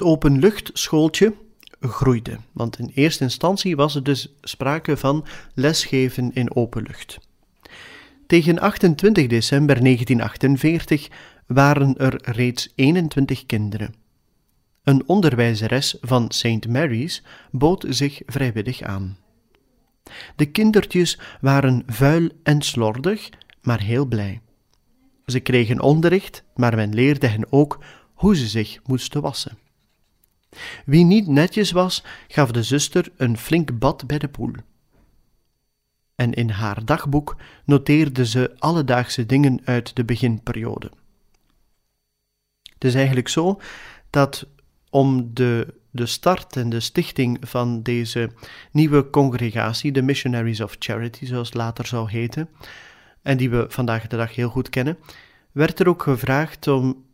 Het openluchtschooltje groeide, want in eerste instantie was er dus sprake van lesgeven in openlucht. Tegen 28 december 1948 waren er reeds 21 kinderen. Een onderwijzeres van St. Mary's bood zich vrijwillig aan. De kindertjes waren vuil en slordig, maar heel blij. Ze kregen onderricht, maar men leerde hen ook hoe ze zich moesten wassen. Wie niet netjes was, gaf de zuster een flink bad bij de poel. En in haar dagboek noteerde ze alledaagse dingen uit de beginperiode. Het is eigenlijk zo dat om de, de start en de stichting van deze nieuwe congregatie, de Missionaries of Charity, zoals het later zou heten, en die we vandaag de dag heel goed kennen, werd er ook gevraagd om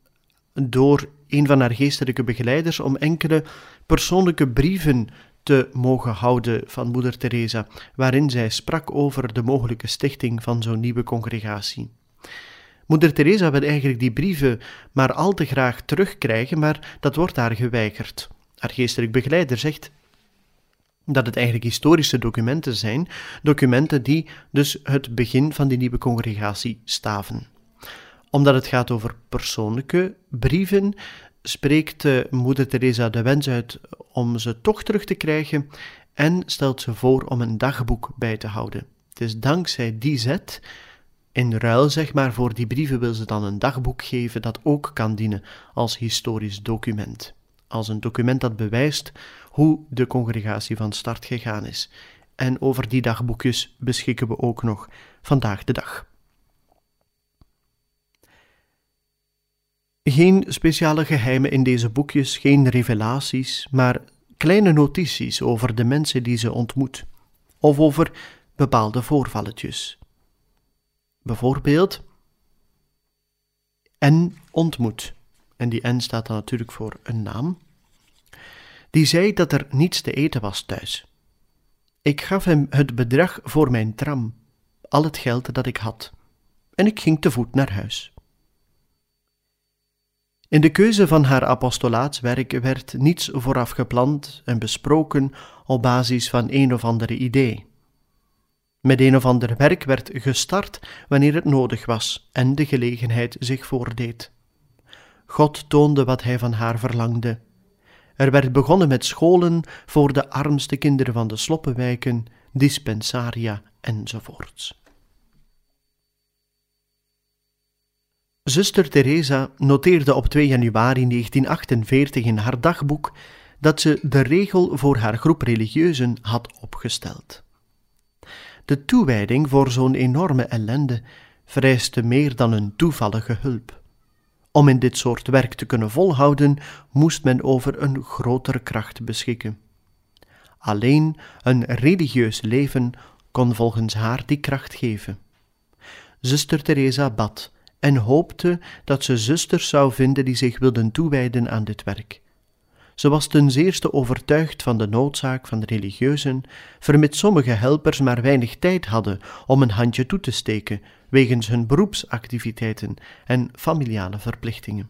door een van haar geestelijke begeleiders om enkele persoonlijke brieven te mogen houden van Moeder Teresa, waarin zij sprak over de mogelijke stichting van zo'n nieuwe congregatie. Moeder Teresa wil eigenlijk die brieven maar al te graag terugkrijgen, maar dat wordt haar geweigerd. Haar geestelijk begeleider zegt dat het eigenlijk historische documenten zijn, documenten die dus het begin van die nieuwe congregatie staven omdat het gaat over persoonlijke brieven, spreekt uh, moeder Teresa de wens uit om ze toch terug te krijgen en stelt ze voor om een dagboek bij te houden. Het is dankzij die zet, in ruil zeg maar voor die brieven wil ze dan een dagboek geven dat ook kan dienen als historisch document. Als een document dat bewijst hoe de congregatie van start gegaan is. En over die dagboekjes beschikken we ook nog vandaag de dag. Geen speciale geheimen in deze boekjes, geen revelaties, maar kleine notities over de mensen die ze ontmoet, of over bepaalde voorvalletjes. Bijvoorbeeld, en ontmoet, en die N staat dan natuurlijk voor een naam, die zei dat er niets te eten was thuis. Ik gaf hem het bedrag voor mijn tram, al het geld dat ik had, en ik ging te voet naar huis. In de keuze van haar apostolaatswerk werd niets vooraf gepland en besproken op basis van een of andere idee. Met een of ander werk werd gestart wanneer het nodig was en de gelegenheid zich voordeed. God toonde wat hij van haar verlangde. Er werd begonnen met scholen voor de armste kinderen van de sloppenwijken, dispensaria enzovoorts. Zuster Teresa noteerde op 2 januari 1948 in haar dagboek dat ze de regel voor haar groep religieuzen had opgesteld. De toewijding voor zo'n enorme ellende vereiste meer dan een toevallige hulp. Om in dit soort werk te kunnen volhouden, moest men over een grotere kracht beschikken. Alleen een religieus leven kon volgens haar die kracht geven. Zuster Teresa bad en hoopte dat ze zusters zou vinden die zich wilden toewijden aan dit werk. Ze was ten zeerste overtuigd van de noodzaak van de religieuzen, vermits sommige helpers maar weinig tijd hadden om een handje toe te steken wegens hun beroepsactiviteiten en familiale verplichtingen.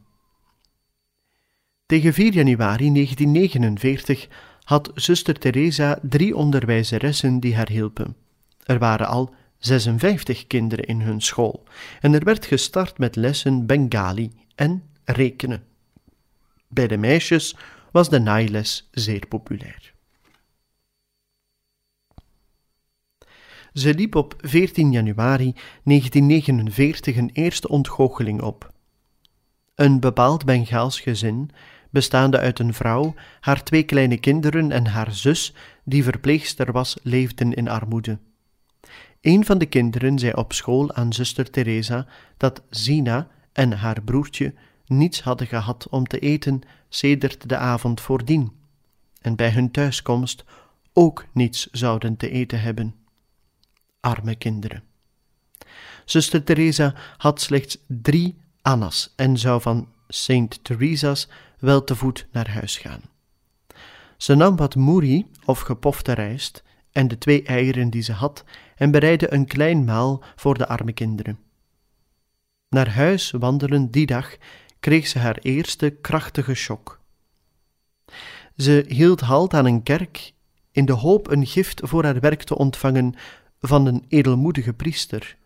Tegen 4 januari 1949 had zuster Teresa drie onderwijzeressen die haar hielpen. Er waren al 56 kinderen in hun school en er werd gestart met lessen Bengali en rekenen. Bij de meisjes was de naailes zeer populair. Ze liep op 14 januari 1949 een eerste ontgoocheling op. Een bepaald Bengaals gezin, bestaande uit een vrouw, haar twee kleine kinderen en haar zus, die verpleegster was, leefden in armoede. Een van de kinderen zei op school aan zuster Teresa dat Zina en haar broertje niets hadden gehad om te eten sedert de avond voordien, en bij hun thuiskomst ook niets zouden te eten hebben. Arme kinderen. Zuster Teresa had slechts drie annas en zou van Saint Theresa's wel te voet naar huis gaan. Ze nam wat moerie of gepofte rijst en de twee eieren die ze had en bereidde een klein maal voor de arme kinderen. Naar huis wandelen die dag kreeg ze haar eerste krachtige shock. Ze hield halt aan een kerk in de hoop een gift voor haar werk te ontvangen van een edelmoedige priester.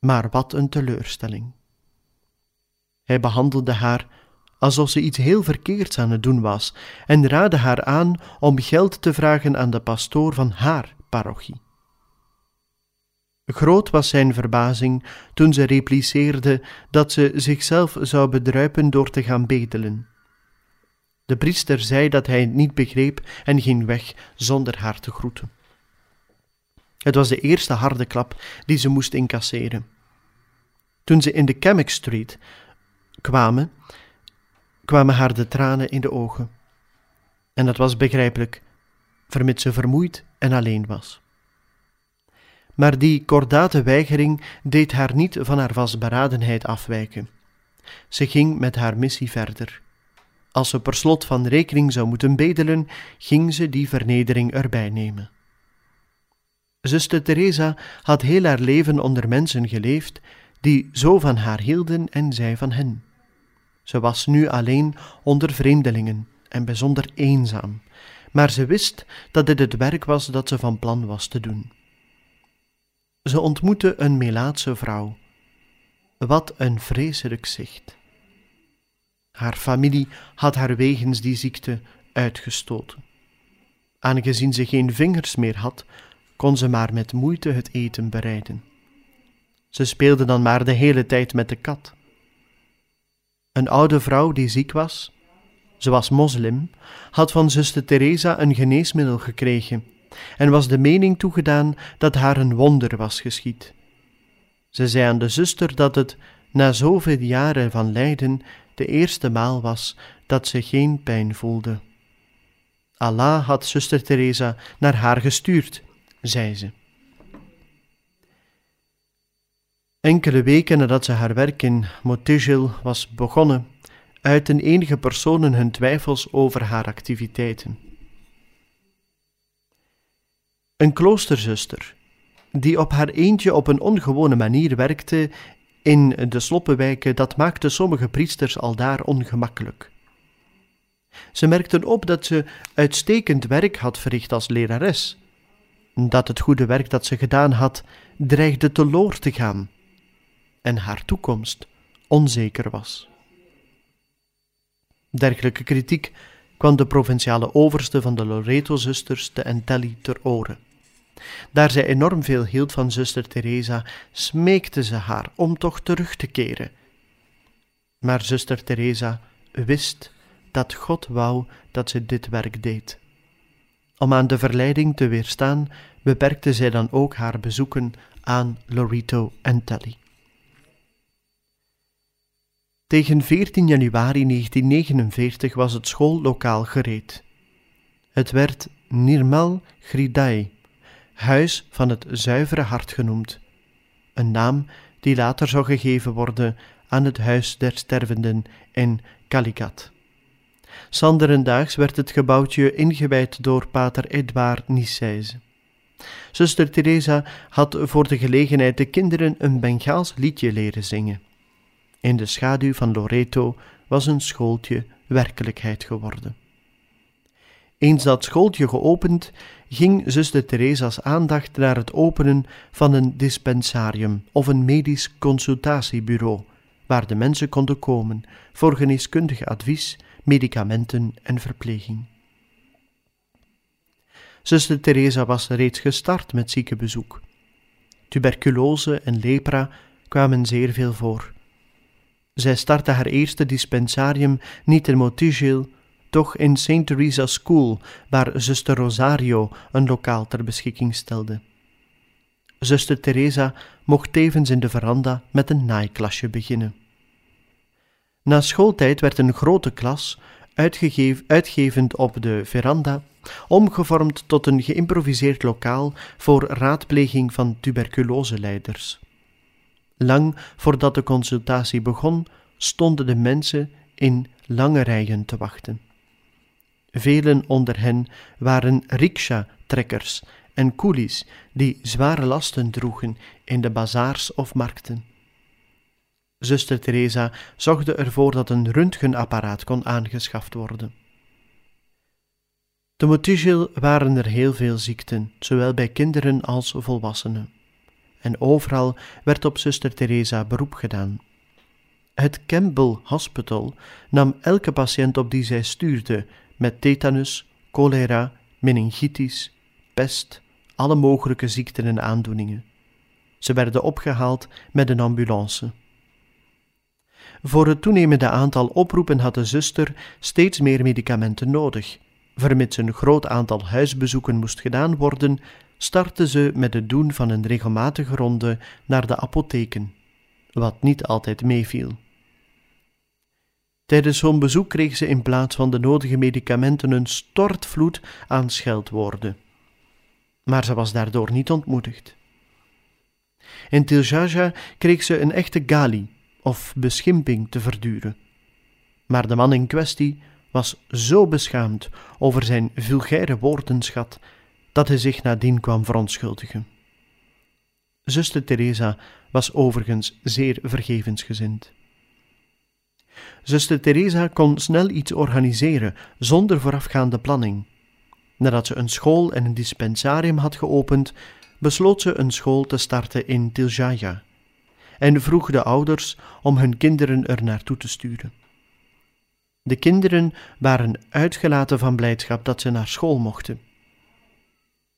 Maar wat een teleurstelling. Hij behandelde haar alsof ze iets heel verkeerds aan het doen was en raadde haar aan om geld te vragen aan de pastoor van haar parochie. Groot was zijn verbazing toen ze repliceerde dat ze zichzelf zou bedruipen door te gaan bedelen. De priester zei dat hij het niet begreep en ging weg zonder haar te groeten. Het was de eerste harde klap die ze moest incasseren. Toen ze in de Kamek Street kwamen, kwamen haar de tranen in de ogen. En dat was begrijpelijk, vermits ze vermoeid en alleen was. Maar die kordate weigering deed haar niet van haar vastberadenheid afwijken. Ze ging met haar missie verder. Als ze per slot van rekening zou moeten bedelen, ging ze die vernedering erbij nemen. Zuster Teresa had heel haar leven onder mensen geleefd die zo van haar hielden en zij van hen. Ze was nu alleen onder vreemdelingen en bijzonder eenzaam, maar ze wist dat dit het werk was dat ze van plan was te doen. Ze ontmoette een Melaatse vrouw. Wat een vreselijk zicht. Haar familie had haar wegens die ziekte uitgestoten. Aangezien ze geen vingers meer had, kon ze maar met moeite het eten bereiden. Ze speelde dan maar de hele tijd met de kat. Een oude vrouw die ziek was, ze was moslim, had van zuster Teresa een geneesmiddel gekregen en was de mening toegedaan dat haar een wonder was geschied. Ze zei aan de zuster dat het, na zoveel jaren van lijden, de eerste maal was dat ze geen pijn voelde. Allah had zuster Teresa naar haar gestuurd, zei ze. Enkele weken nadat ze haar werk in Motijil was begonnen, uiten enige personen hun twijfels over haar activiteiten. Een kloosterzuster, die op haar eentje op een ongewone manier werkte in de sloppenwijken, dat maakte sommige priesters al daar ongemakkelijk. Ze merkten op dat ze uitstekend werk had verricht als lerares, dat het goede werk dat ze gedaan had dreigde teloor te gaan en haar toekomst onzeker was. Dergelijke kritiek kwam de provinciale overste van de Loreto-zusters, de Entelli, ter oren. Daar zij enorm veel hield van zuster Teresa, smeekte ze haar om toch terug te keren. Maar zuster Teresa wist dat God wou dat ze dit werk deed. Om aan de verleiding te weerstaan, beperkte zij dan ook haar bezoeken aan Loreto en Telly. Tegen 14 januari 1949 was het schoollokaal gereed. Het werd Nirmal Gridai, Huis van het Zuivere Hart genoemd, een naam die later zou gegeven worden aan het Huis der Stervenden in Calicut. Sanderendaags werd het gebouwtje ingewijd door pater Edouard Nisseise. Zuster Teresa had voor de gelegenheid de kinderen een Bengaals liedje leren zingen. In de schaduw van Loreto was een schooltje werkelijkheid geworden. Eens dat schooltje geopend, ging zuster Theresa's aandacht naar het openen van een dispensarium of een medisch consultatiebureau, waar de mensen konden komen voor geneeskundig advies, medicamenten en verpleging. Zuster Teresa was reeds gestart met ziekenbezoek. Tuberculose en lepra kwamen zeer veel voor. Zij startte haar eerste dispensarium niet in Montigil, toch in St. Teresa's School, waar zuster Rosario een lokaal ter beschikking stelde. Zuster Teresa mocht tevens in de veranda met een naaiklasje beginnen. Na schooltijd werd een grote klas, uitgevend op de veranda, omgevormd tot een geïmproviseerd lokaal voor raadpleging van tuberculoseleiders. Lang voordat de consultatie begon, stonden de mensen in lange rijen te wachten. Velen onder hen waren riksha-trekkers en coolies die zware lasten droegen in de bazaars of markten. Zuster Teresa zorgde ervoor dat een röntgenapparaat kon aangeschaft worden. Te Motigil waren er heel veel ziekten, zowel bij kinderen als volwassenen. En overal werd op zuster Teresa beroep gedaan. Het Campbell Hospital nam elke patiënt op die zij stuurde met tetanus, cholera, meningitis, pest, alle mogelijke ziekten en aandoeningen. Ze werden opgehaald met een ambulance. Voor het toenemende aantal oproepen had de zuster steeds meer medicamenten nodig. Vermits een groot aantal huisbezoeken moest gedaan worden, startte ze met het doen van een regelmatige ronde naar de apotheken, wat niet altijd meeviel. Tijdens zo'n bezoek kreeg ze in plaats van de nodige medicamenten een stortvloed aan scheldwoorden. Maar ze was daardoor niet ontmoedigd. In Tiljaja kreeg ze een echte gali, of beschimping, te verduren. Maar de man in kwestie was zo beschaamd over zijn vulgaire woordenschat dat hij zich nadien kwam verontschuldigen. Zuster Teresa was overigens zeer vergevensgezind. Zuster Teresa kon snel iets organiseren zonder voorafgaande planning. Nadat ze een school en een dispensarium had geopend, besloot ze een school te starten in Tiljaya en vroeg de ouders om hun kinderen er naartoe te sturen. De kinderen waren uitgelaten van blijdschap dat ze naar school mochten.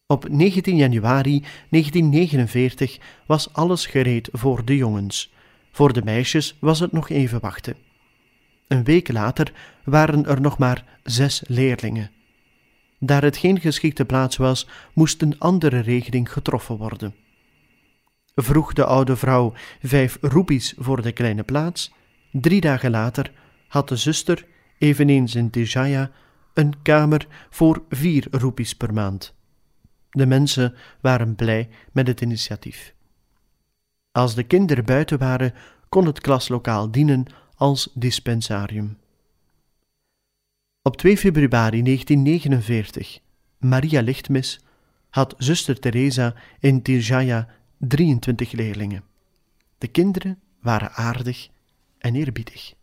Op 19 januari 1949 was alles gereed voor de jongens. Voor de meisjes was het nog even wachten. Een week later waren er nog maar zes leerlingen. Daar het geen geschikte plaats was, moest een andere regeling getroffen worden. Vroeg de oude vrouw vijf roepies voor de kleine plaats. Drie dagen later had de zuster, eveneens in Tijaya, een kamer voor vier roepies per maand. De mensen waren blij met het initiatief. Als de kinderen buiten waren, kon het klaslokaal dienen als dispensarium. Op 2 februari 1949, Maria Lichtmis, had zuster Teresa in Tirjaya 23 leerlingen. De kinderen waren aardig en eerbiedig.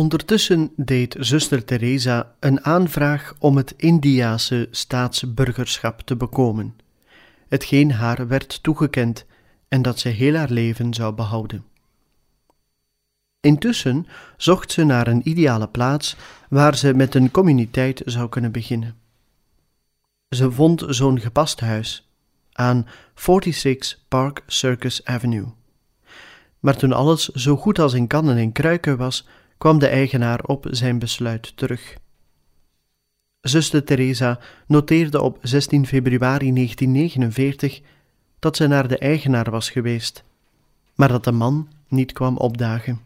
Ondertussen deed zuster Teresa een aanvraag om het Indiase staatsburgerschap te bekomen, hetgeen haar werd toegekend en dat zij heel haar leven zou behouden. Intussen zocht ze naar een ideale plaats waar ze met een communiteit zou kunnen beginnen. Ze vond zo'n gepast huis aan 46 Park Circus Avenue. Maar toen alles zo goed als in kannen en kruiken was, kwam de eigenaar op zijn besluit terug. Zuster Teresa noteerde op 16 februari 1949 dat ze naar de eigenaar was geweest, maar dat de man niet kwam opdagen.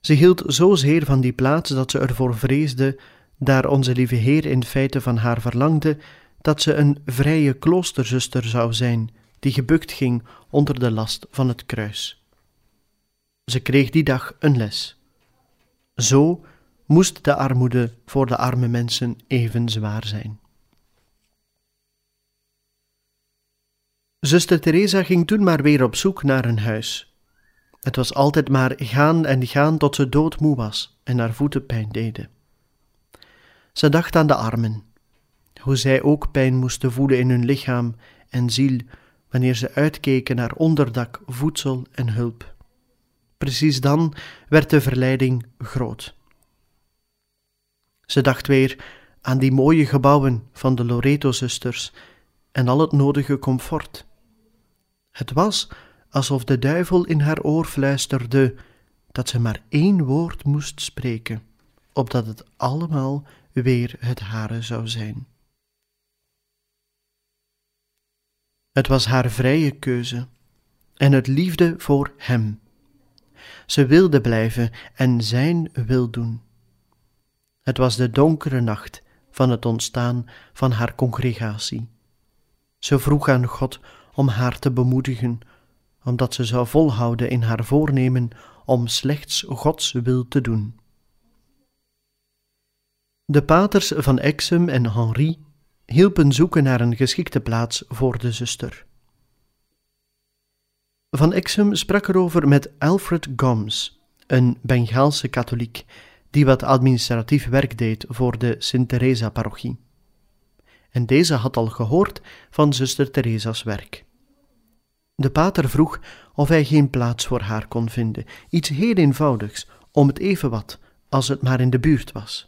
Ze hield zozeer van die plaats dat ze ervoor vreesde, daar onze lieve Heer in feite van haar verlangde, dat ze een vrije kloosterzuster zou zijn, die gebukt ging onder de last van het kruis. Ze kreeg die dag een les. Zo moest de armoede voor de arme mensen even zwaar zijn. Zuster Teresa ging toen maar weer op zoek naar een huis. Het was altijd maar gaan en gaan tot ze doodmoe was en haar voeten pijn deden. Ze dacht aan de armen, hoe zij ook pijn moesten voelen in hun lichaam en ziel wanneer ze uitkeken naar onderdak, voedsel en hulp. Precies dan werd de verleiding groot. Ze dacht weer aan die mooie gebouwen van de Loreto-zusters en al het nodige comfort. Het was alsof de duivel in haar oor fluisterde dat ze maar één woord moest spreken, opdat het allemaal weer het hare zou zijn. Het was haar vrije keuze en het liefde voor hem. Ze wilde blijven en zijn wil doen. Het was de donkere nacht van het ontstaan van haar congregatie. Ze vroeg aan God om haar te bemoedigen, omdat ze zou volhouden in haar voornemen om slechts Gods wil te doen. De paters van Exum en Henri hielpen zoeken naar een geschikte plaats voor de zuster. Van Exum sprak erover met Alfred Gomes, een Bengaalse katholiek die wat administratief werk deed voor de Sint-Teresa-parochie. En deze had al gehoord van zuster Theresa's werk. De pater vroeg of hij geen plaats voor haar kon vinden, iets heel eenvoudigs, om het even wat, als het maar in de buurt was.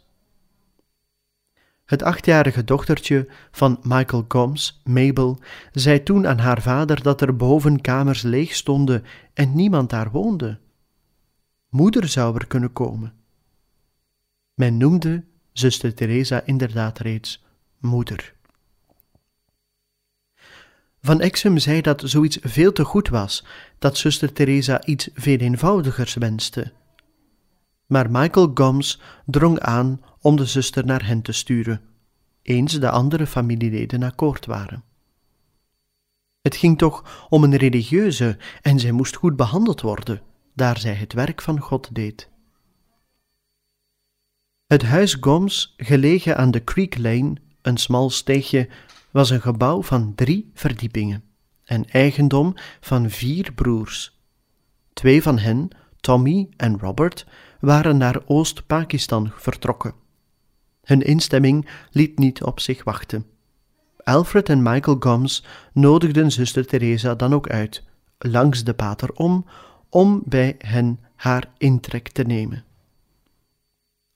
Het achtjarige dochtertje van Michael Combs, Mabel, zei toen aan haar vader dat er boven kamers leeg stonden en niemand daar woonde. Moeder zou er kunnen komen. Men noemde zuster Teresa inderdaad reeds moeder. Van Exum zei dat zoiets veel te goed was, dat zuster Teresa iets veel eenvoudigers wenste. Maar Michael Gomes drong aan om de zuster naar hen te sturen, eens de andere familieleden akkoord waren. Het ging toch om een religieuze en zij moest goed behandeld worden, daar zij het werk van God deed. Het huis Gomes, gelegen aan de Creek Lane, een smal steegje, was een gebouw van drie verdiepingen en eigendom van vier broers. Twee van hen, Tommy en Robert, waren naar Oost-Pakistan vertrokken. Hun instemming liet niet op zich wachten. Alfred en Michael Gomes nodigden zuster Teresa dan ook uit, langs de pater om, om bij hen haar intrek te nemen.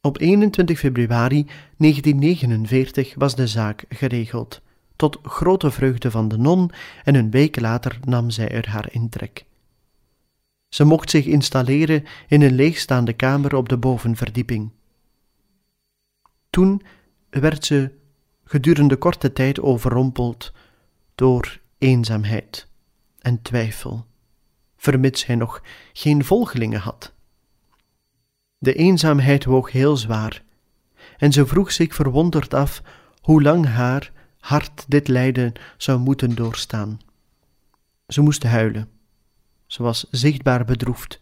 Op 21 februari 1949 was de zaak geregeld, tot grote vreugde van de non, en een week later nam zij er haar intrek. Ze mocht zich installeren in een leegstaande kamer op de bovenverdieping. Toen werd ze gedurende korte tijd overrompeld door eenzaamheid en twijfel, vermits hij nog geen volgelingen had. De eenzaamheid woog heel zwaar, en ze vroeg zich verwonderd af hoe lang haar hart dit lijden zou moeten doorstaan. Ze moest huilen. Ze was zichtbaar bedroefd,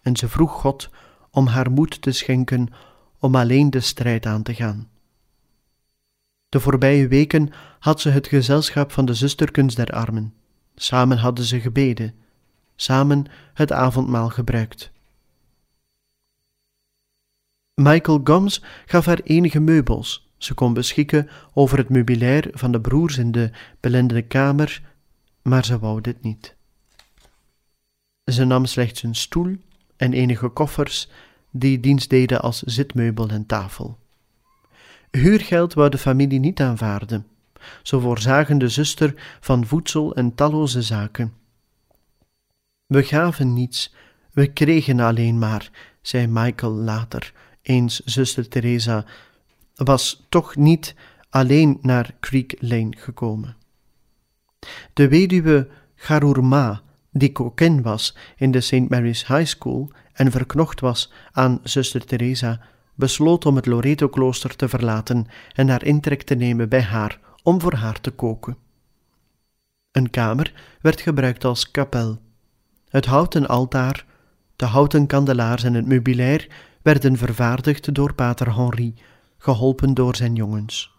en ze vroeg God om haar moed te schenken om alleen de strijd aan te gaan. De voorbije weken had ze het gezelschap van de zusterkens der armen. Samen hadden ze gebeden, samen het avondmaal gebruikt. Michael Gomes gaf haar enige meubels. Ze kon beschikken over het meubilair van de broers in de belendende kamer, maar ze wou dit niet. Ze nam slechts een stoel en enige koffers die dienst deden als zitmeubel en tafel. Huurgeld wou de familie niet aanvaarden. Zo voorzagen de zuster van voedsel en talloze zaken. We gaven niets, we kregen alleen maar, zei Michael later, eens zuster Teresa was toch niet alleen naar Creek Lane gekomen. De weduwe Garourma, die koken was in de St. Mary's High School en verknocht was aan zuster Teresa, besloot om het Loreto-klooster te verlaten en haar intrek te nemen bij haar om voor haar te koken. Een kamer werd gebruikt als kapel. Het houten altaar, de houten kandelaars en het meubilair werden vervaardigd door pater Henri, geholpen door zijn jongens.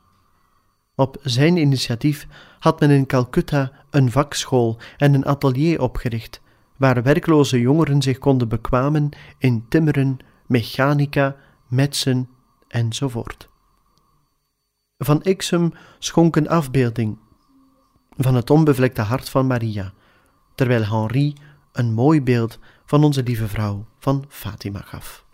Op zijn initiatief had men in Calcutta een vakschool en een atelier opgericht, waar werkloze jongeren zich konden bekwamen in timmeren, mechanica, metsen enzovoort. Van Ixum schonk een afbeelding van het onbevlekte hart van Maria, terwijl Henri een mooi beeld van onze lieve vrouw van Fatima gaf.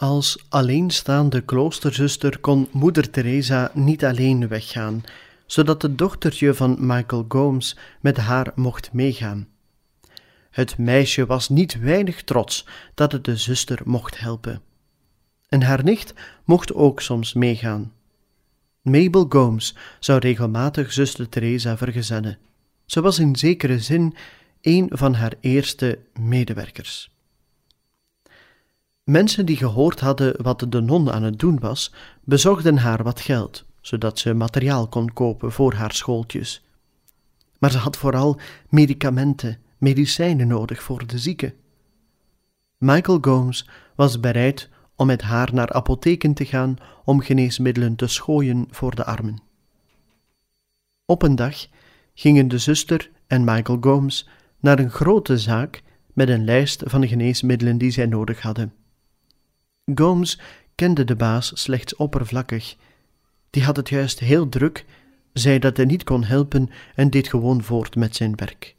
Als alleenstaande kloosterzuster kon moeder Teresa niet alleen weggaan, zodat het dochtertje van Michael Gomes met haar mocht meegaan. Het meisje was niet weinig trots dat het de zuster mocht helpen. En haar nicht mocht ook soms meegaan. Mabel Gomes zou regelmatig zuster Teresa vergezellen. Ze was in zekere zin een van haar eerste medewerkers. Mensen die gehoord hadden wat de non aan het doen was, bezorgden haar wat geld, zodat ze materiaal kon kopen voor haar schooltjes. Maar ze had vooral medicamenten, medicijnen nodig voor de zieken. Michael Gomes was bereid om met haar naar apotheken te gaan om geneesmiddelen te schooien voor de armen. Op een dag gingen de zuster en Michael Gomes naar een grote zaak met een lijst van de geneesmiddelen die zij nodig hadden. Gomes kende de baas slechts oppervlakkig. Die had het juist heel druk, zei dat hij niet kon helpen en deed gewoon voort met zijn werk.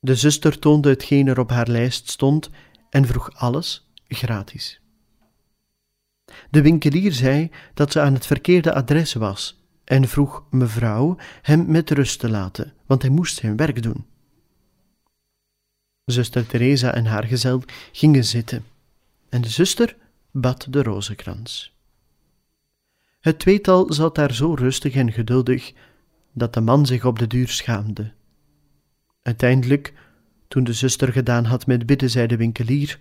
De zuster toonde hetgeen er op haar lijst stond en vroeg alles gratis. De winkelier zei dat ze aan het verkeerde adres was en vroeg mevrouw hem met rust te laten, want hij moest zijn werk doen. Zuster Teresa en haar gezel gingen zitten, en de zuster bad de rozenkrans. Het tweetal zat daar zo rustig en geduldig dat de man zich op de duur schaamde. Uiteindelijk, toen de zuster gedaan had met bidden, zei de winkelier: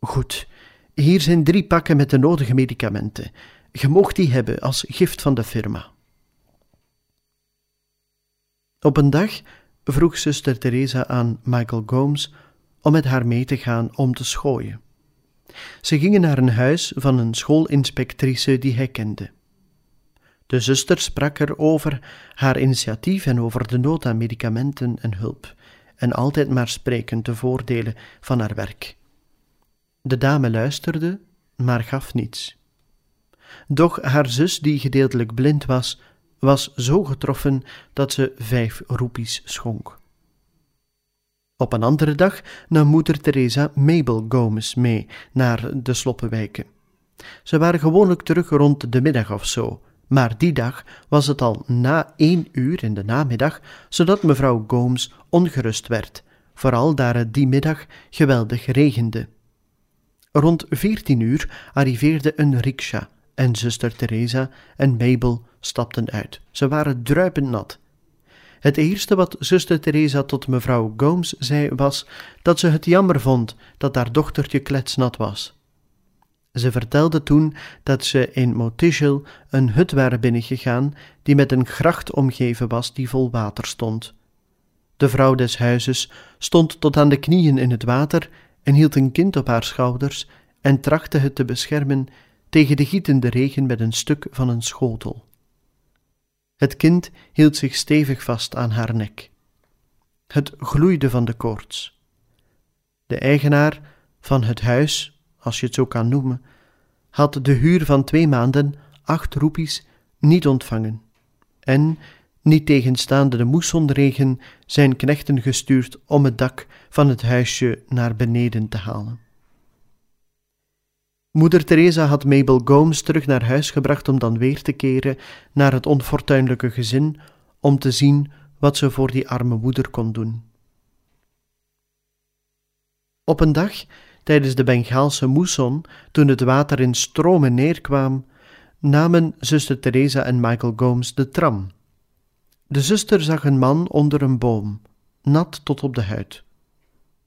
Goed, hier zijn drie pakken met de nodige medicamenten. Je moogt die hebben als gift van de firma. Op een dag vroeg zuster Teresa aan Michael Gomes om met haar mee te gaan om te schooien. Ze gingen naar een huis van een schoolinspectrice die hij kende. De zuster sprak er over haar initiatief en over de nood aan medicamenten en hulp, en altijd maar sprekend de voordelen van haar werk. De dame luisterde, maar gaf niets. Doch haar zus, die gedeeltelijk blind was, was zo getroffen dat ze vijf roepies schonk. Op een andere dag nam moeder Teresa Mabel Gomez mee naar de sloppenwijken. Ze waren gewoonlijk terug rond de middag of zo, maar die dag was het al na één uur in de namiddag, zodat mevrouw Gomes ongerust werd, vooral daar het die middag geweldig regende. Rond veertien uur arriveerde een riksja en zuster Teresa en Mabel stapten uit. Ze waren druipend nat. Het eerste wat zuster Teresa tot mevrouw Gomes zei was dat ze het jammer vond dat haar dochtertje kletsnat was. Ze vertelde toen dat ze in Motischel een hut waren binnengegaan die met een gracht omgeven was die vol water stond. De vrouw des huizes stond tot aan de knieën in het water en hield een kind op haar schouders en trachtte het te beschermen tegen de gietende regen met een stuk van een schotel. Het kind hield zich stevig vast aan haar nek. Het gloeide van de koorts. De eigenaar van het huis, als je het zo kan noemen, had de huur van twee maanden, acht roepies, niet ontvangen en, niet tegenstaande de moessonregen, zijn knechten gestuurd om het dak van het huisje naar beneden te halen. Moeder Teresa had Mabel Gomes terug naar huis gebracht om dan weer te keren naar het onfortuinlijke gezin om te zien wat ze voor die arme moeder kon doen. Op een dag, tijdens de Bengaalse moesson, toen het water in stromen neerkwam, namen zuster Teresa en Michael Gomes de tram. De zuster zag een man onder een boom, nat tot op de huid.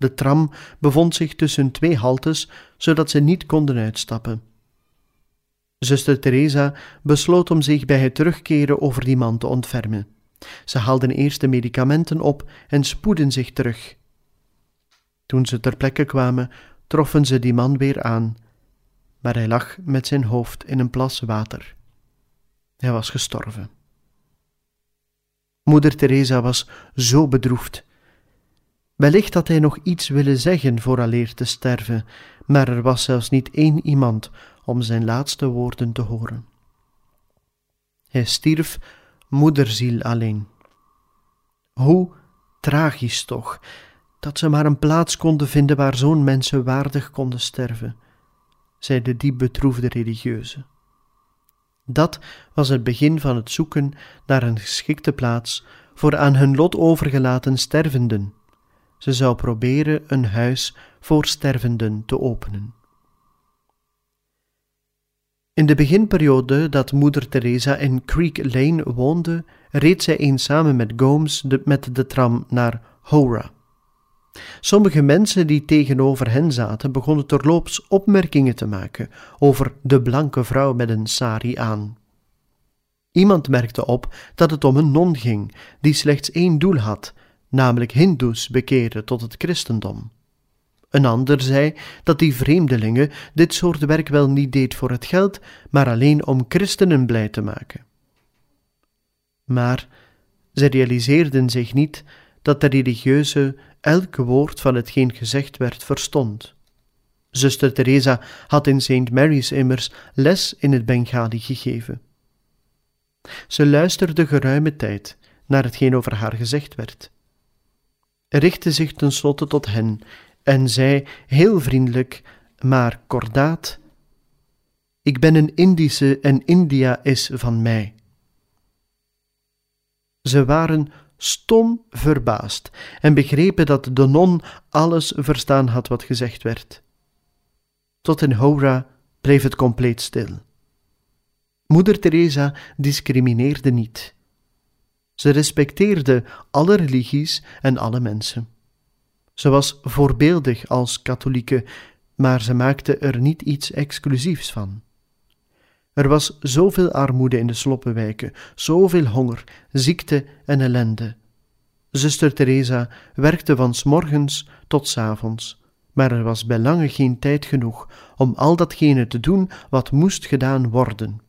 De tram bevond zich tussen twee haltes, zodat ze niet konden uitstappen. Zuster Teresa besloot om zich bij het terugkeren over die man te ontfermen. Ze haalden eerst de medicamenten op en spoedden zich terug. Toen ze ter plekke kwamen, troffen ze die man weer aan, maar hij lag met zijn hoofd in een plas water. Hij was gestorven. Moeder Teresa was zo bedroefd Wellicht had hij nog iets willen zeggen vooraleer te sterven, maar er was zelfs niet één iemand om zijn laatste woorden te horen. Hij stierf moederziel alleen. Hoe tragisch toch, dat ze maar een plaats konden vinden waar zo'n mensen waardig konden sterven, zei de diep betroefde religieuze. Dat was het begin van het zoeken naar een geschikte plaats voor aan hun lot overgelaten stervenden ze zou proberen een huis voor stervenden te openen. In de beginperiode dat moeder Teresa in Creek Lane woonde, reed zij eens samen met Gomes met de tram naar Hora. Sommige mensen die tegenover hen zaten begonnen terloops opmerkingen te maken over de blanke vrouw met een sari aan. Iemand merkte op dat het om een non ging, die slechts één doel had: namelijk Hindoes, bekeren tot het christendom. Een ander zei dat die vreemdelingen dit soort werk wel niet deed voor het geld, maar alleen om christenen blij te maken. Maar zij realiseerden zich niet dat de religieuze elk woord van hetgeen gezegd werd verstond. Zuster Teresa had in St. Mary's immers les in het Bengali gegeven. Ze luisterde geruime tijd naar hetgeen over haar gezegd werd richtte zich tenslotte tot hen en zei heel vriendelijk, maar kordaat: Ik ben een Indische en India is van mij. Ze waren stom verbaasd en begrepen dat de non alles verstaan had wat gezegd werd. Tot in Hora bleef het compleet stil. Moeder Teresa discrimineerde niet. Ze respecteerde alle religies en alle mensen. Ze was voorbeeldig als katholieke, maar ze maakte er niet iets exclusiefs van. Er was zoveel armoede in de sloppenwijken, zoveel honger, ziekte en ellende. Zuster Teresa werkte van s morgens tot s avonds, maar er was bij lange geen tijd genoeg om al datgene te doen wat moest gedaan worden.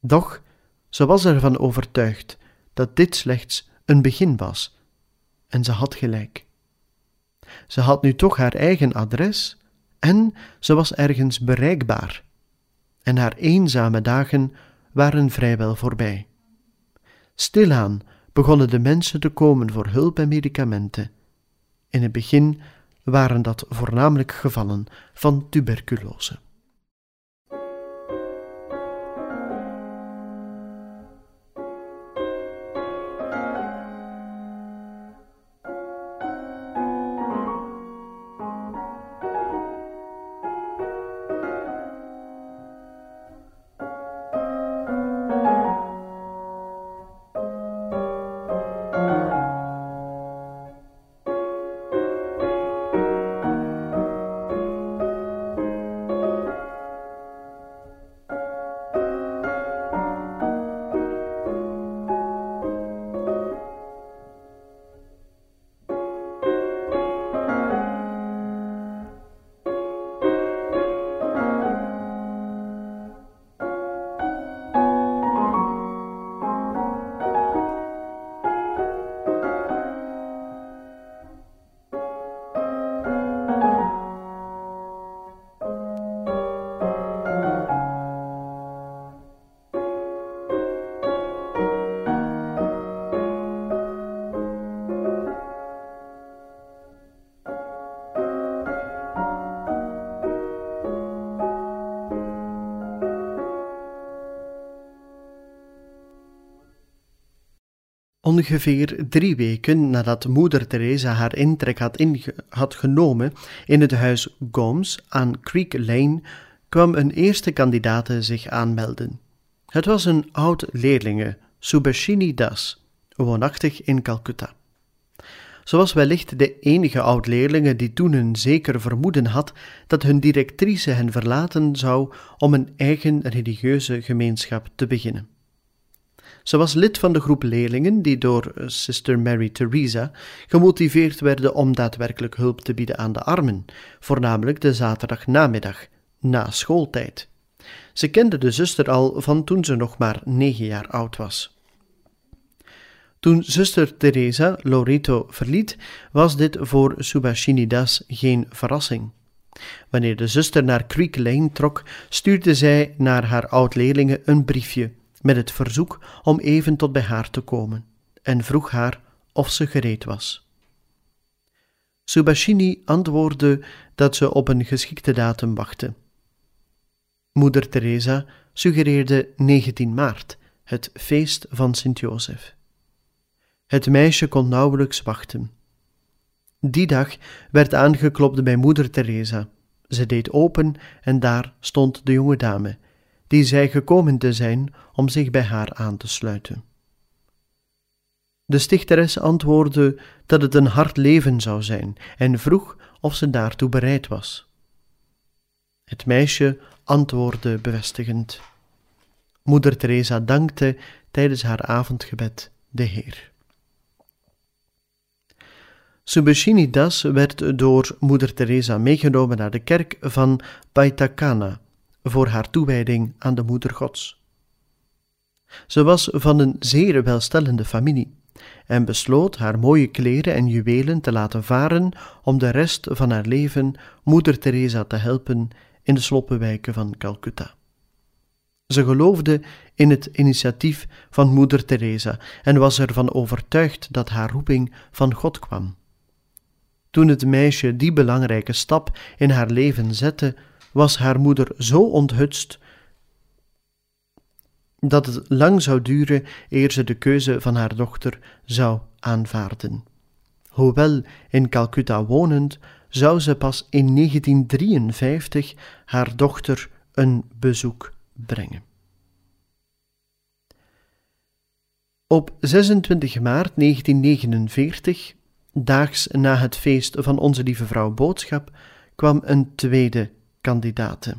Doch ze was ervan overtuigd dat dit slechts een begin was, en ze had gelijk. Ze had nu toch haar eigen adres en ze was ergens bereikbaar. En haar eenzame dagen waren vrijwel voorbij. Stilaan begonnen de mensen te komen voor hulp en medicamenten. In het begin waren dat voornamelijk gevallen van tuberculose. Ongeveer drie weken nadat moeder Teresa haar intrek had, genomen in het huis Gomes aan Creek Lane, kwam een eerste kandidate zich aanmelden. Het was een oud leerlinge, Subhashini Das, woonachtig in Calcutta. Ze was wellicht de enige oud-leerlinge die toen een zeker vermoeden had dat hun directrice hen verlaten zou om een eigen religieuze gemeenschap te beginnen. Ze was lid van de groep leerlingen die door eh, Sister Mary Teresa gemotiveerd werden om daadwerkelijk hulp te bieden aan de armen, voornamelijk de zaterdagnamiddag, na schooltijd. Ze kende de zuster al van toen ze nog maar negen jaar oud was. Toen zuster Teresa Loreto verliet, was dit voor Subhashinidas geen verrassing. Wanneer de zuster naar Creek Lane trok, stuurde zij naar haar oud-leerlingen een briefje met het verzoek om even tot bij haar te komen en vroeg haar of ze gereed was. Subashini antwoordde dat ze op een geschikte datum wachtte. Moeder Teresa suggereerde 19 maart, het feest van Sint-Jozef. Het meisje kon nauwelijks wachten. Die dag werd aangeklopt bij moeder Teresa. Ze deed open en daar stond de jonge dame die zij gekomen te zijn om zich bij haar aan te sluiten. De stichteres antwoordde dat het een hard leven zou zijn en vroeg of ze daartoe bereid was. Het meisje antwoordde bevestigend. Moeder Teresa dankte tijdens haar avondgebed de Heer. Subashini Das werd door moeder Teresa meegenomen naar de kerk van Paitakana, voor haar toewijding aan de Moeder Gods. Ze was van een zeer welstellende familie en besloot haar mooie kleren en juwelen te laten varen om de rest van haar leven Moeder Teresa te helpen in de sloppenwijken van Calcutta. Ze geloofde in het initiatief van Moeder Teresa en was ervan overtuigd dat haar roeping van God kwam. Toen het meisje die belangrijke stap in haar leven zette, was haar moeder zo onthutst dat het lang zou duren eer ze de keuze van haar dochter zou aanvaarden. Hoewel in Calcutta wonend, zou ze pas in 1953 haar dochter een bezoek brengen. Op 26 maart 1949, daags na het feest van Onze Lieve Vrouw Boodschap, kwam een tweede kandidate.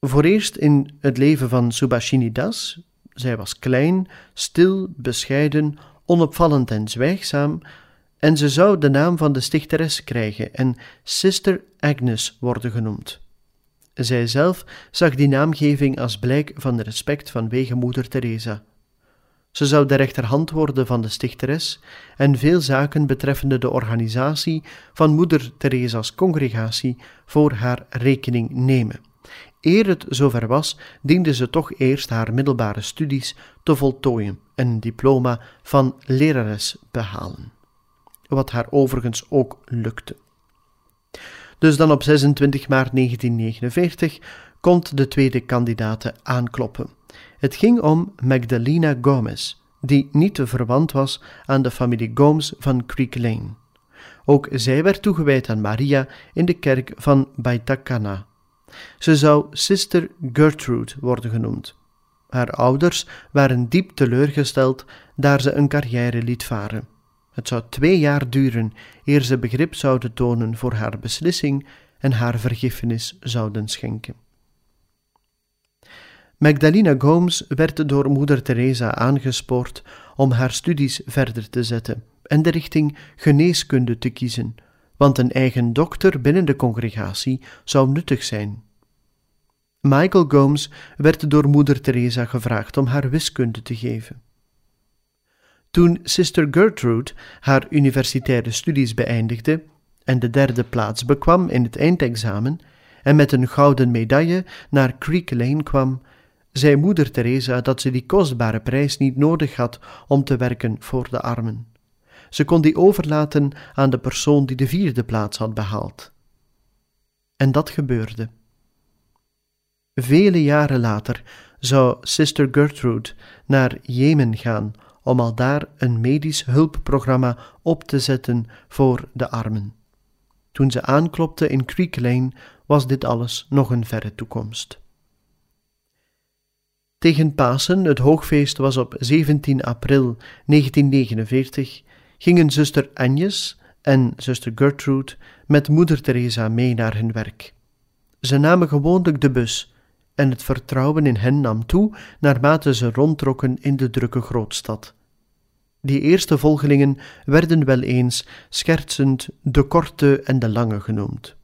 Voor eerst in het leven van Subhashini Das, zij was klein, stil, bescheiden, onopvallend en zwijgzaam, en ze zou de naam van de stichteres krijgen en Sister Agnes worden genoemd. Zij zelf zag die naamgeving als blijk van respect vanwege moeder Teresa. Ze zou de rechterhand worden van de stichteres en veel zaken betreffende de organisatie van moeder Teresa's congregatie voor haar rekening nemen. Eer het zover was, diende ze toch eerst haar middelbare studies te voltooien en een diploma van lerares behalen. Wat haar overigens ook lukte. Dus dan op 26 maart 1949 komt de tweede kandidaat aankloppen. Het ging om Magdalena Gomez, die niet verwant was aan de familie Gomes van Creek Lane. Ook zij werd toegewijd aan Maria in de kerk van Baitakana. Ze zou Sister Gertrude worden genoemd. Haar ouders waren diep teleurgesteld daar ze een carrière liet varen. Het zou twee jaar duren eer ze begrip zouden tonen voor haar beslissing en haar vergiffenis zouden schenken. Magdalena Gomes werd door moeder Teresa aangespoord om haar studies verder te zetten en de richting geneeskunde te kiezen, want een eigen dokter binnen de congregatie zou nuttig zijn. Michael Gomes werd door moeder Teresa gevraagd om haar wiskunde te geven. Toen Sister Gertrude haar universitaire studies beëindigde en de derde plaats bekwam in het eindexamen en met een gouden medaille naar Creek Lane kwam, zei moeder Teresa dat ze die kostbare prijs niet nodig had om te werken voor de armen. Ze kon die overlaten aan de persoon die de vierde plaats had behaald. En dat gebeurde. Vele jaren later zou Sister Gertrude naar Jemen gaan om al daar een medisch hulpprogramma op te zetten voor de armen. Toen ze aanklopte in Creek Lane, was dit alles nog een verre toekomst. Tegen Pasen, het hoogfeest was op 17 april 1949, gingen zuster Agnes en zuster Gertrude met moeder Teresa mee naar hun werk. Ze namen gewoonlijk de bus en het vertrouwen in hen nam toe naarmate ze rondtrokken in de drukke grootstad. Die eerste volgelingen werden wel eens schertsend de korte en de lange genoemd.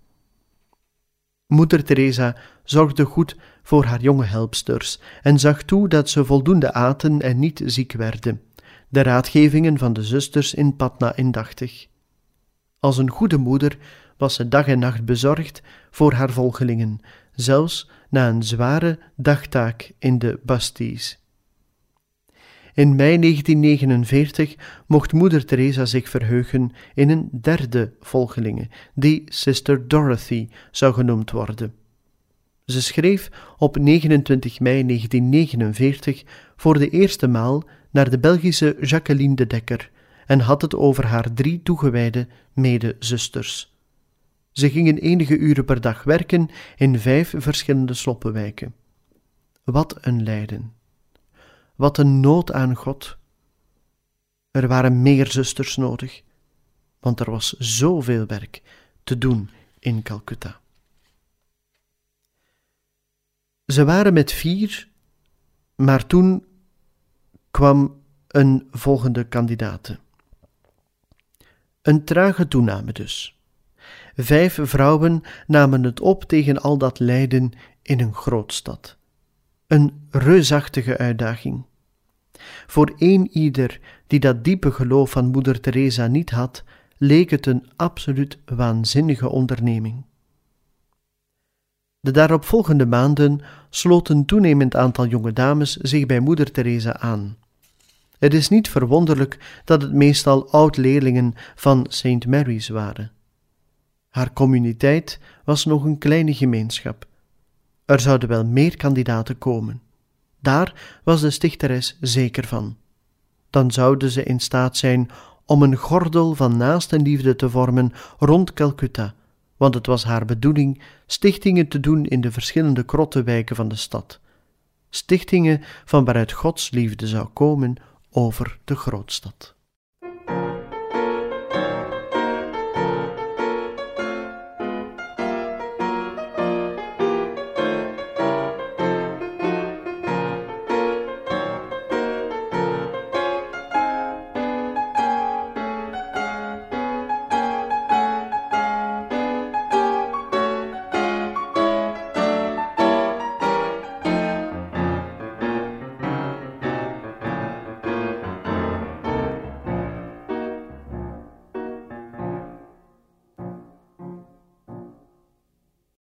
Moeder Teresa zorgde goed voor haar jonge helpsters en zag toe dat ze voldoende aten en niet ziek werden, de raadgevingen van de zusters in Patna indachtig. Als een goede moeder was ze dag en nacht bezorgd voor haar volgelingen, zelfs na een zware dagtaak in de Basties. In mei 1949 mocht moeder Teresa zich verheugen in een derde volgelinge, die Sister Dorothy zou genoemd worden. Ze schreef op 29 mei 1949 voor de eerste maal naar de Belgische Jacqueline de Dekker en had het over haar drie toegewijde medezusters. Ze gingen enige uren per dag werken in vijf verschillende sloppenwijken. Wat een lijden! Wat een nood aan God! Er waren meer zusters nodig, want er was zoveel werk te doen in Calcutta. Ze waren met vier, maar toen kwam een volgende kandidaat. Een trage toename dus. Vijf vrouwen namen het op tegen al dat lijden in een grootstad. Een reusachtige uitdaging. Voor een ieder die dat diepe geloof van moeder Teresa niet had, leek het een absoluut waanzinnige onderneming. De daaropvolgende maanden sloot een toenemend aantal jonge dames zich bij moeder Teresa aan. Het is niet verwonderlijk dat het meestal oud-leerlingen van St. Mary's waren. Haar communiteit was nog een kleine gemeenschap. Er zouden wel meer kandidaten komen. Daar was de stichteres zeker van. Dan zouden ze in staat zijn om een gordel van naastenliefde te vormen rond Calcutta, want het was haar bedoeling stichtingen te doen in de verschillende krottenwijken van de stad. Stichtingen van waaruit Gods liefde zou komen over de grootstad.